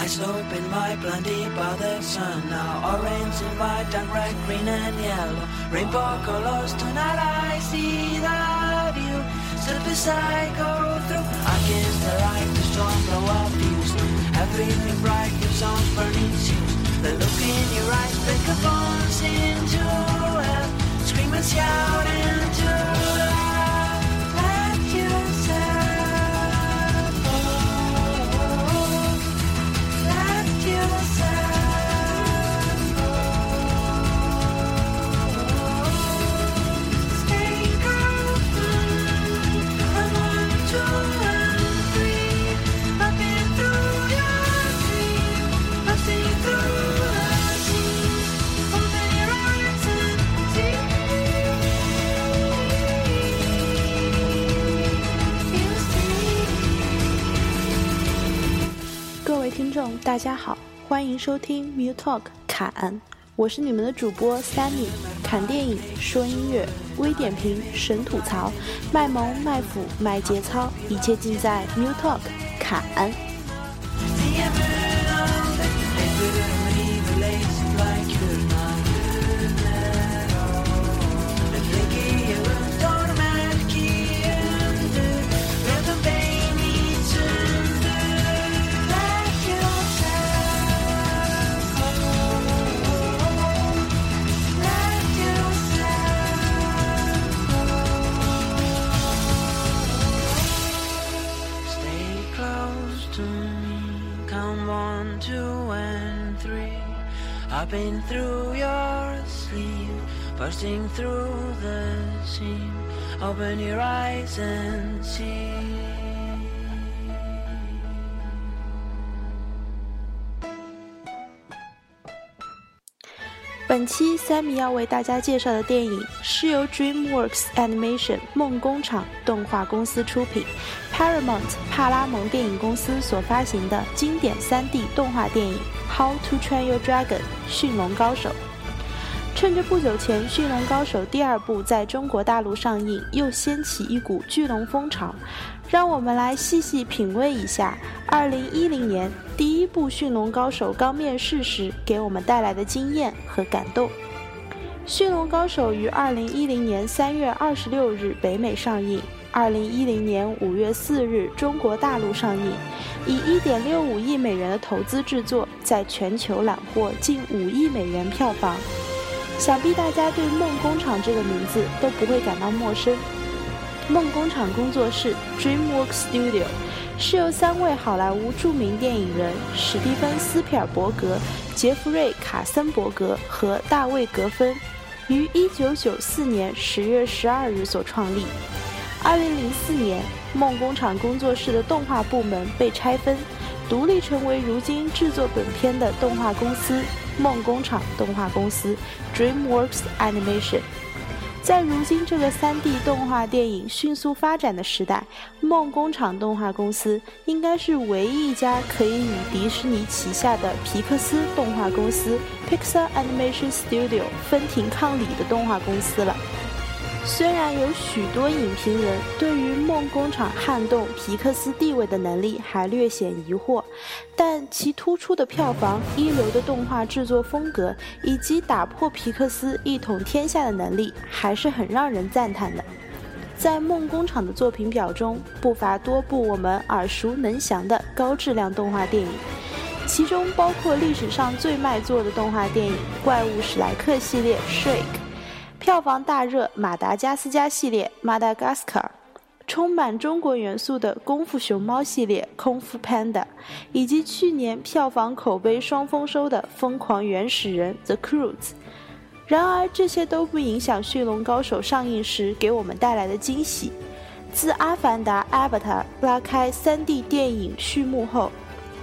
Eyes open my blinded by the sun. Now orange and white, and red, green and yellow. Rainbow colors, tonight I see the view. Step aside, go through. Against the light, the storm blow up fuse. Everything bright, your songs burning shoes. The look in your eyes, break a bones into hell. Scream and shout into 家好，欢迎收听 Mu Talk 侃，我是你们的主播 Sammy。侃电影，说音乐，微点评，神吐槽，卖萌卖腐卖节操，一切尽在 Mu Talk 侃。Open your eyes and see. 本期三米要为大家介绍的电影是由 DreamWorks Animation 梦工厂动画公司出品，Paramount 帕拉蒙电影公司所发行的经典 3D 动画电影《How to Train Your Dragon》驯龙高手。趁着不久前《驯龙高手》第二部在中国大陆上映，又掀起一股巨龙风潮，让我们来细细品味一下2010年第一部《驯龙高手》刚面世时给我们带来的惊艳和感动。《驯龙高手》于2010年3月26日北美上映，2010年5月4日中国大陆上映，以1.65亿美元的投资制作，在全球揽获近5亿美元票房。想必大家对梦工厂这个名字都不会感到陌生。梦工厂工作室 （DreamWorks Studio） 是由三位好莱坞著名电影人史蒂芬·斯皮尔伯格、杰弗瑞·卡森伯格和大卫·格芬于1994年10月12日所创立。2004年，梦工厂工作室的动画部门被拆分，独立成为如今制作本片的动画公司——梦工厂动画公司 （DreamWorks Animation）。在如今这个 3D 动画电影迅速发展的时代，梦工厂动画公司应该是唯一一家可以与迪士尼旗下的皮克斯动画公司 （Pixar Animation Studio） 分庭抗礼的动画公司了。虽然有许多影评人对于梦工厂撼动皮克斯地位的能力还略显疑惑，但其突出的票房、一流的动画制作风格以及打破皮克斯一统天下的能力，还是很让人赞叹的。在梦工厂的作品表中，不乏多部我们耳熟能详的高质量动画电影，其中包括历史上最卖座的动画电影《怪物史莱克》系列《Shrek》。票房大热《马达加斯加》系列《Madagascar》，充满中国元素的《功夫熊猫》系列《功夫 Panda》，以及去年票房口碑双丰收的《疯狂原始人》The Croods。然而，这些都不影响《驯龙高手》上映时给我们带来的惊喜。自《阿凡达》Avatar 拉开 3D 电影序幕后，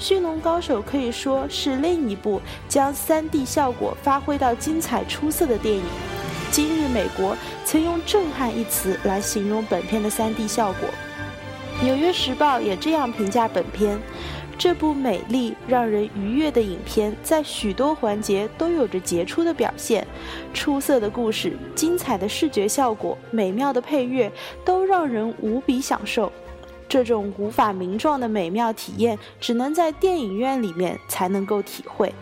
《驯龙高手》可以说是另一部将 3D 效果发挥到精彩出色的电影。美国曾用“震撼”一词来形容本片的 3D 效果，《纽约时报》也这样评价本片：这部美丽、让人愉悦的影片，在许多环节都有着杰出的表现，出色的故事、精彩的视觉效果、美妙的配乐，都让人无比享受。这种无法名状的美妙体验，只能在电影院里面才能够体会。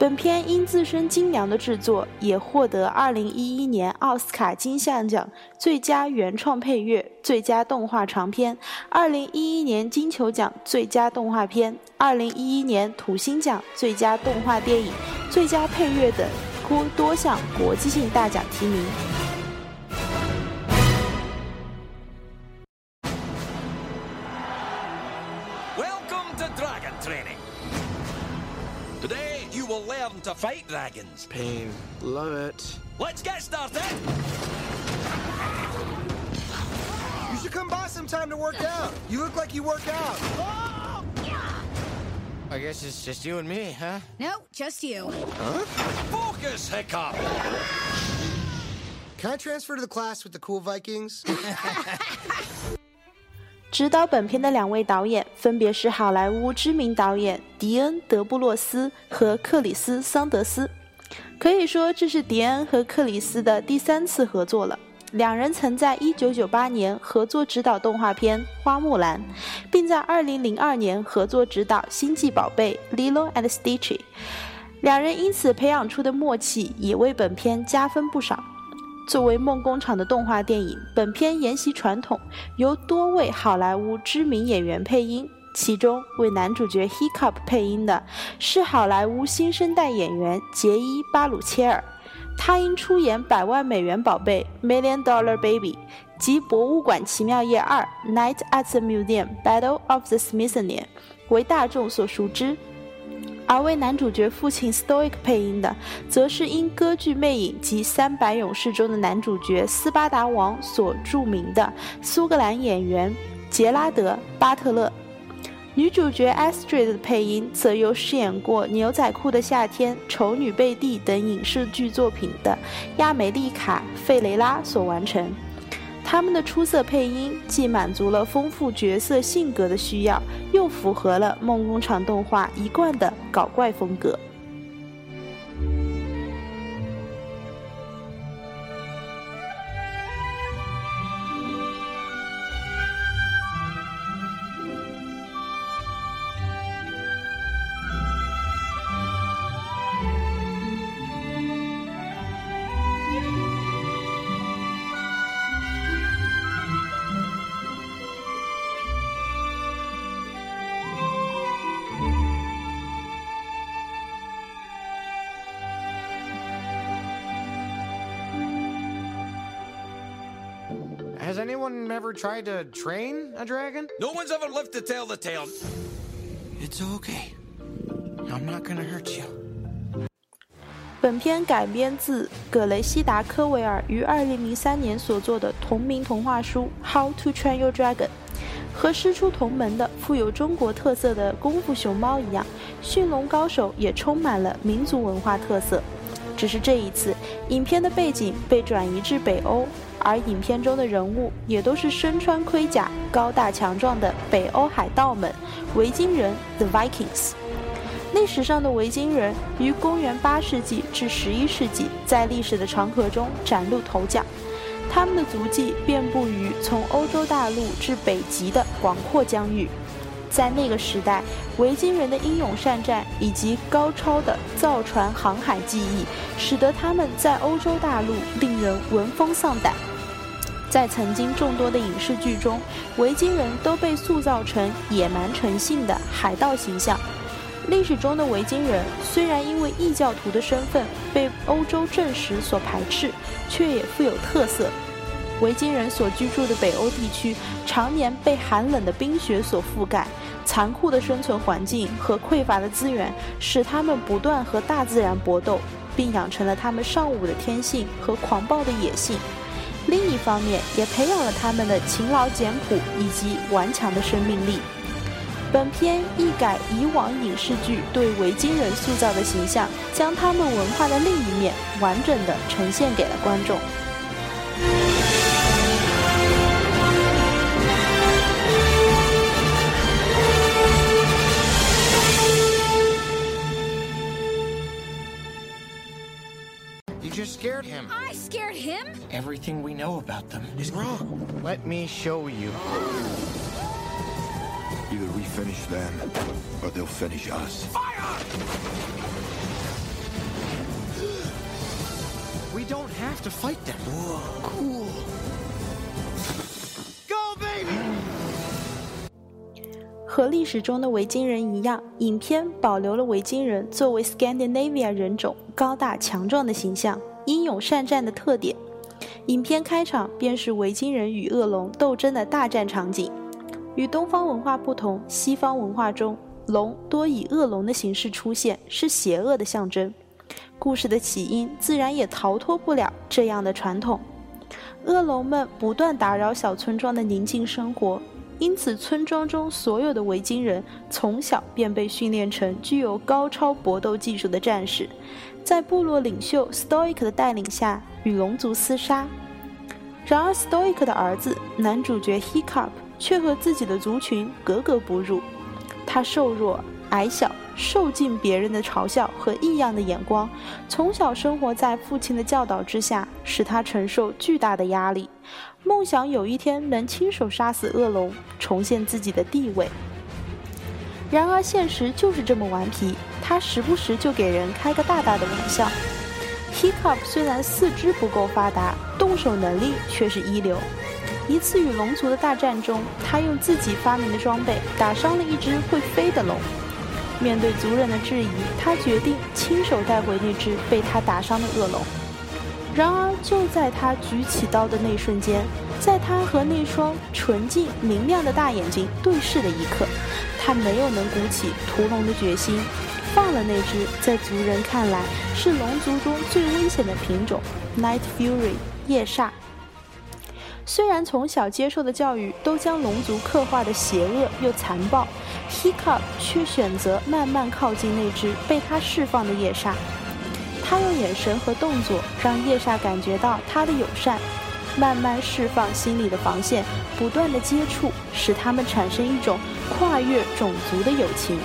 本片因自身精良的制作，也获得2011年奥斯卡金像奖最佳原创配乐、最佳动画长片、2011年金球奖最佳动画片、2011年土星奖最佳动画电影、最佳配乐等多多项国际性大奖提名。Will to fight dragons. Pain. Love it. Let's get started! You should come by sometime to work out. You look like you work out. I guess it's just you and me, huh? No, just you. Huh? Focus, Hiccup! Can I transfer to the class with the cool Vikings? 指导本片的两位导演分别是好莱坞知名导演迪恩·德布洛斯和克里斯·桑德斯。可以说，这是迪恩和克里斯的第三次合作了。两人曾在1998年合作执导动画片《花木兰》，并在2002年合作执导《星际宝贝》（Lilo and Stitch）。两人因此培养出的默契也为本片加分不少。作为梦工厂的动画电影，本片沿袭传统，由多位好莱坞知名演员配音。其中为男主角 Hiccup 配音的是好莱坞新生代演员杰伊·巴鲁切尔，他因出演《百万美元宝贝》（Million Dollar Baby） 及《博物馆奇妙夜二》（Night at the Museum: Battle of the Smithsonian） 为大众所熟知。而为男主角父亲 Stoic 配音的，则是因歌剧《魅影》及《三百勇士》中的男主角斯巴达王所著名的苏格兰演员杰拉德·巴特勒。女主角 Astrid 的配音，则由饰演过《牛仔裤的夏天》《丑女贝蒂》等影视剧作品的亚美丽卡·费雷拉所完成。他们的出色配音既满足了丰富角色性格的需要，又符合了梦工厂动画一贯的搞怪风格。Has anyone ever tried to train a dragon? No one's ever lived to tell the tale. It's okay. I'm not gonna hurt you. 本片改编自葛雷西达·科维尔于2003年所作的同名童话书《How to Train Your Dragon》。和师出同门的富有中国特色的功夫熊猫一样，驯龙高手也充满了民族文化特色。只是这一次，影片的背景被转移至北欧。而影片中的人物也都是身穿盔甲、高大强壮的北欧海盗们——维京人 （The Vikings）。历史上的维京人于公元八世纪至十一世纪在历史的长河中崭露头角，他们的足迹遍布于从欧洲大陆至北极的广阔疆域。在那个时代，维京人的英勇善战以及高超的造船航海技艺，使得他们在欧洲大陆令人闻风丧胆。在曾经众多的影视剧中，维京人都被塑造成野蛮成性的海盗形象。历史中的维京人虽然因为异教徒的身份被欧洲正史所排斥，却也富有特色。维京人所居住的北欧地区常年被寒冷的冰雪所覆盖，残酷的生存环境和匮乏的资源使他们不断和大自然搏斗，并养成了他们尚武的天性和狂暴的野性。另一方面，也培养了他们的勤劳简朴以及顽强的生命力。本片一改以往影视剧对维京人塑造的形象，将他们文化的另一面完整的呈现给了观众。just scared him. I scared him? Everything we know about them is wrong. Let me show you. finish them, or they'll finish us. We don't have to fight them. Cool. Go, baby! 和历史中的维京人一样，影片保留了维京人作为 Scandinavia 人种高大强壮的形象、 英勇善战的特点。影片开场便是维京人与恶龙斗争的大战场景。与东方文化不同，西方文化中龙多以恶龙的形式出现，是邪恶的象征。故事的起因自然也逃脱不了这样的传统。恶龙们不断打扰小村庄的宁静生活，因此村庄中所有的维京人从小便被训练成具有高超搏斗技术的战士，在部落领袖 Stoic 的带领下与龙族厮杀。然而，Stoic 的儿子男主角 Hiccup 却和自己的族群格格不入。他瘦弱、矮小。受尽别人的嘲笑和异样的眼光，从小生活在父亲的教导之下，使他承受巨大的压力，梦想有一天能亲手杀死恶龙，重现自己的地位。然而现实就是这么顽皮，他时不时就给人开个大大的玩笑。Hiccup 虽然四肢不够发达，动手能力却是一流。一次与龙族的大战中，他用自己发明的装备打伤了一只会飞的龙。面对族人的质疑，他决定亲手带回那只被他打伤的恶龙。然而，就在他举起刀的那瞬间，在他和那双纯净明亮的大眼睛对视的一刻，他没有能鼓起屠龙的决心，放了那只在族人看来是龙族中最危险的品种 ——Night Fury 夜煞。虽然从小接受的教育都将龙族刻画的邪恶又残暴。Hiccup 却选择慢慢靠近那只被他释放的夜煞，他用眼神和动作让夜煞感觉到他的友善，慢慢释放心里的防线，不断的接触，使他们产生一种跨越种族的友情。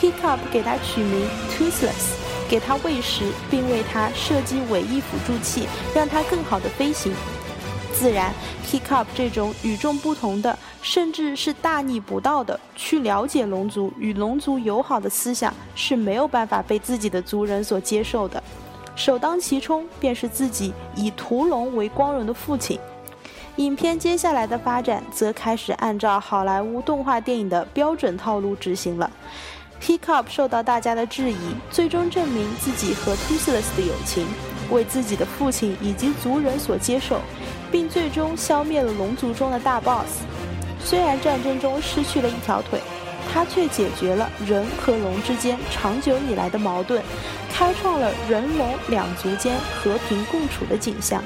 Hiccup 给他取名 Toothless，给他喂食，并为他设计尾翼辅助器，让他更好的飞行。自然，Hiccup 这种与众不同的，甚至是大逆不道的去了解龙族与龙族友好的思想是没有办法被自己的族人所接受的。首当其冲便是自己以屠龙为光荣的父亲。影片接下来的发展则开始按照好莱坞动画电影的标准套路执行了。Hiccup 受到大家的质疑，最终证明自己和 Toothless 的友情，为自己的父亲以及族人所接受。并最终消灭了龙族中的大 boss。虽然战争中失去了一条腿，他却解决了人和龙之间长久以来的矛盾，开创了人龙两族间和平共处的景象。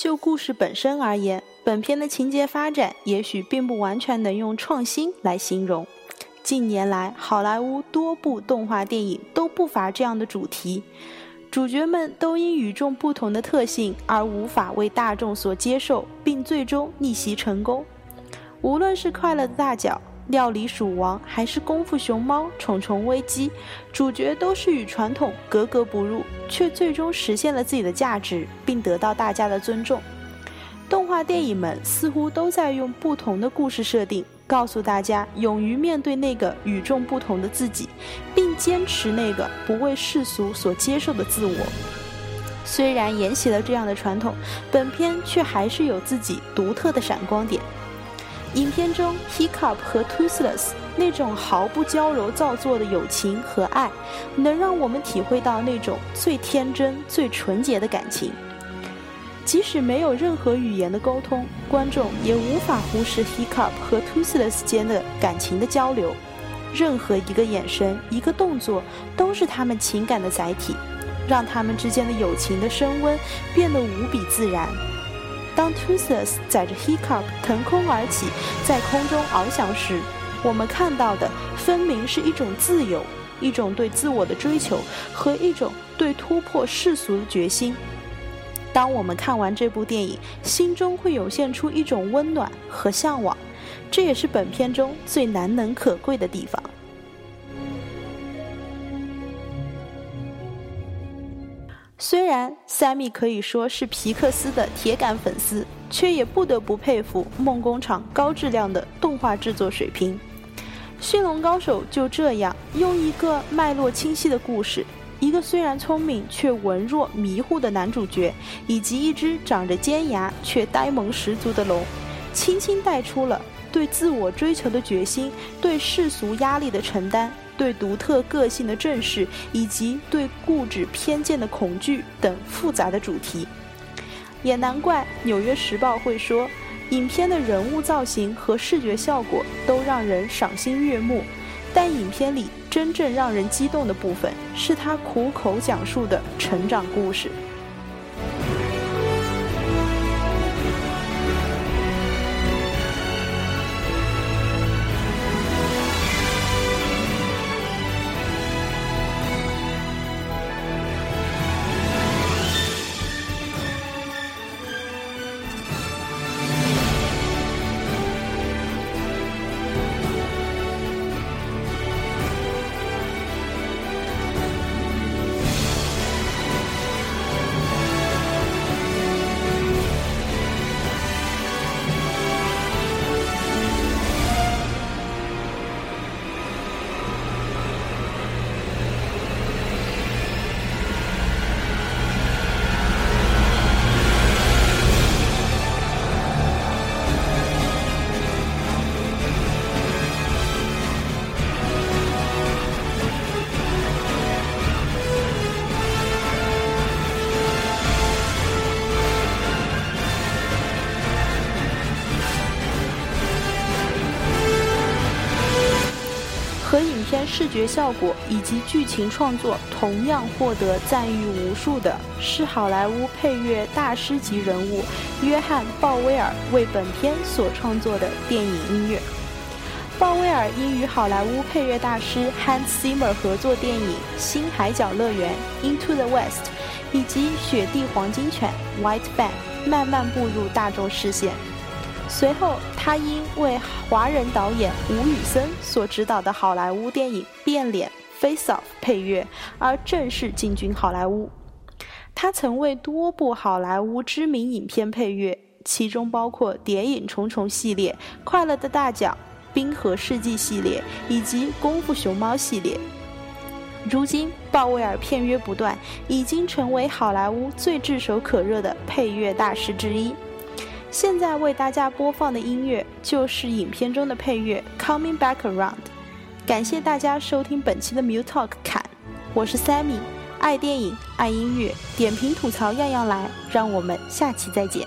就故事本身而言，本片的情节发展也许并不完全能用创新来形容。近年来，好莱坞多部动画电影都不乏这样的主题：主角们都因与众不同的特性而无法为大众所接受，并最终逆袭成功。无论是《快乐的大脚》。料理鼠王还是功夫熊猫虫虫危机，主角都是与传统格格不入，却最终实现了自己的价值，并得到大家的尊重。动画电影们似乎都在用不同的故事设定，告诉大家勇于面对那个与众不同的自己，并坚持那个不为世俗所接受的自我。虽然沿袭了这样的传统，本片却还是有自己独特的闪光点。影片中，Hiccup 和 Toothless 那种毫不娇柔造作的友情和爱，能让我们体会到那种最天真、最纯洁的感情。即使没有任何语言的沟通，观众也无法忽视 Hiccup 和 Toothless 间的感情的交流。任何一个眼神、一个动作，都是他们情感的载体，让他们之间的友情的升温变得无比自然。当 Toothless 载着 Hiccup 腾空而起，在空中翱翔时，我们看到的分明是一种自由，一种对自我的追求和一种对突破世俗的决心。当我们看完这部电影，心中会涌现出一种温暖和向往，这也是本片中最难能可贵的地方。虽然 Sammy 可以说是皮克斯的铁杆粉丝，却也不得不佩服梦工厂高质量的动画制作水平。《驯龙高手》就这样用一个脉络清晰的故事，一个虽然聪明却文弱迷糊的男主角，以及一只长着尖牙却呆萌十足的龙，轻轻带出了对自我追求的决心、对世俗压力的承担。对独特个性的正视，以及对固执偏见的恐惧等复杂的主题，也难怪《纽约时报》会说，影片的人物造型和视觉效果都让人赏心悦目，但影片里真正让人激动的部分，是他苦口讲述的成长故事。觉效果以及剧情创作同样获得赞誉无数的是好莱坞配乐大师级人物约翰·鲍威尔为本片所创作的电影音乐。鲍威尔因与好莱坞配乐大师 Hans Zimmer 合作电影《新海角乐园》（Into the West） 以及《雪地黄金犬》（White Fan） 慢慢步入大众视线。随后，他因为华人导演吴宇森所执导的好莱坞电影《变脸》（Face Off） 配乐而正式进军好莱坞。他曾为多部好莱坞知名影片配乐，其中包括《谍影重重》系列、《快乐的大奖》、《冰河世纪》系列以及《功夫熊猫》系列。如今，鲍威尔片约不断，已经成为好莱坞最炙手可热的配乐大师之一。现在为大家播放的音乐就是影片中的配乐《Coming Back Around》。感谢大家收听本期的 Mu Talk 侃，我是 Sammy，爱电影爱音乐，点评吐槽样样来，让我们下期再见。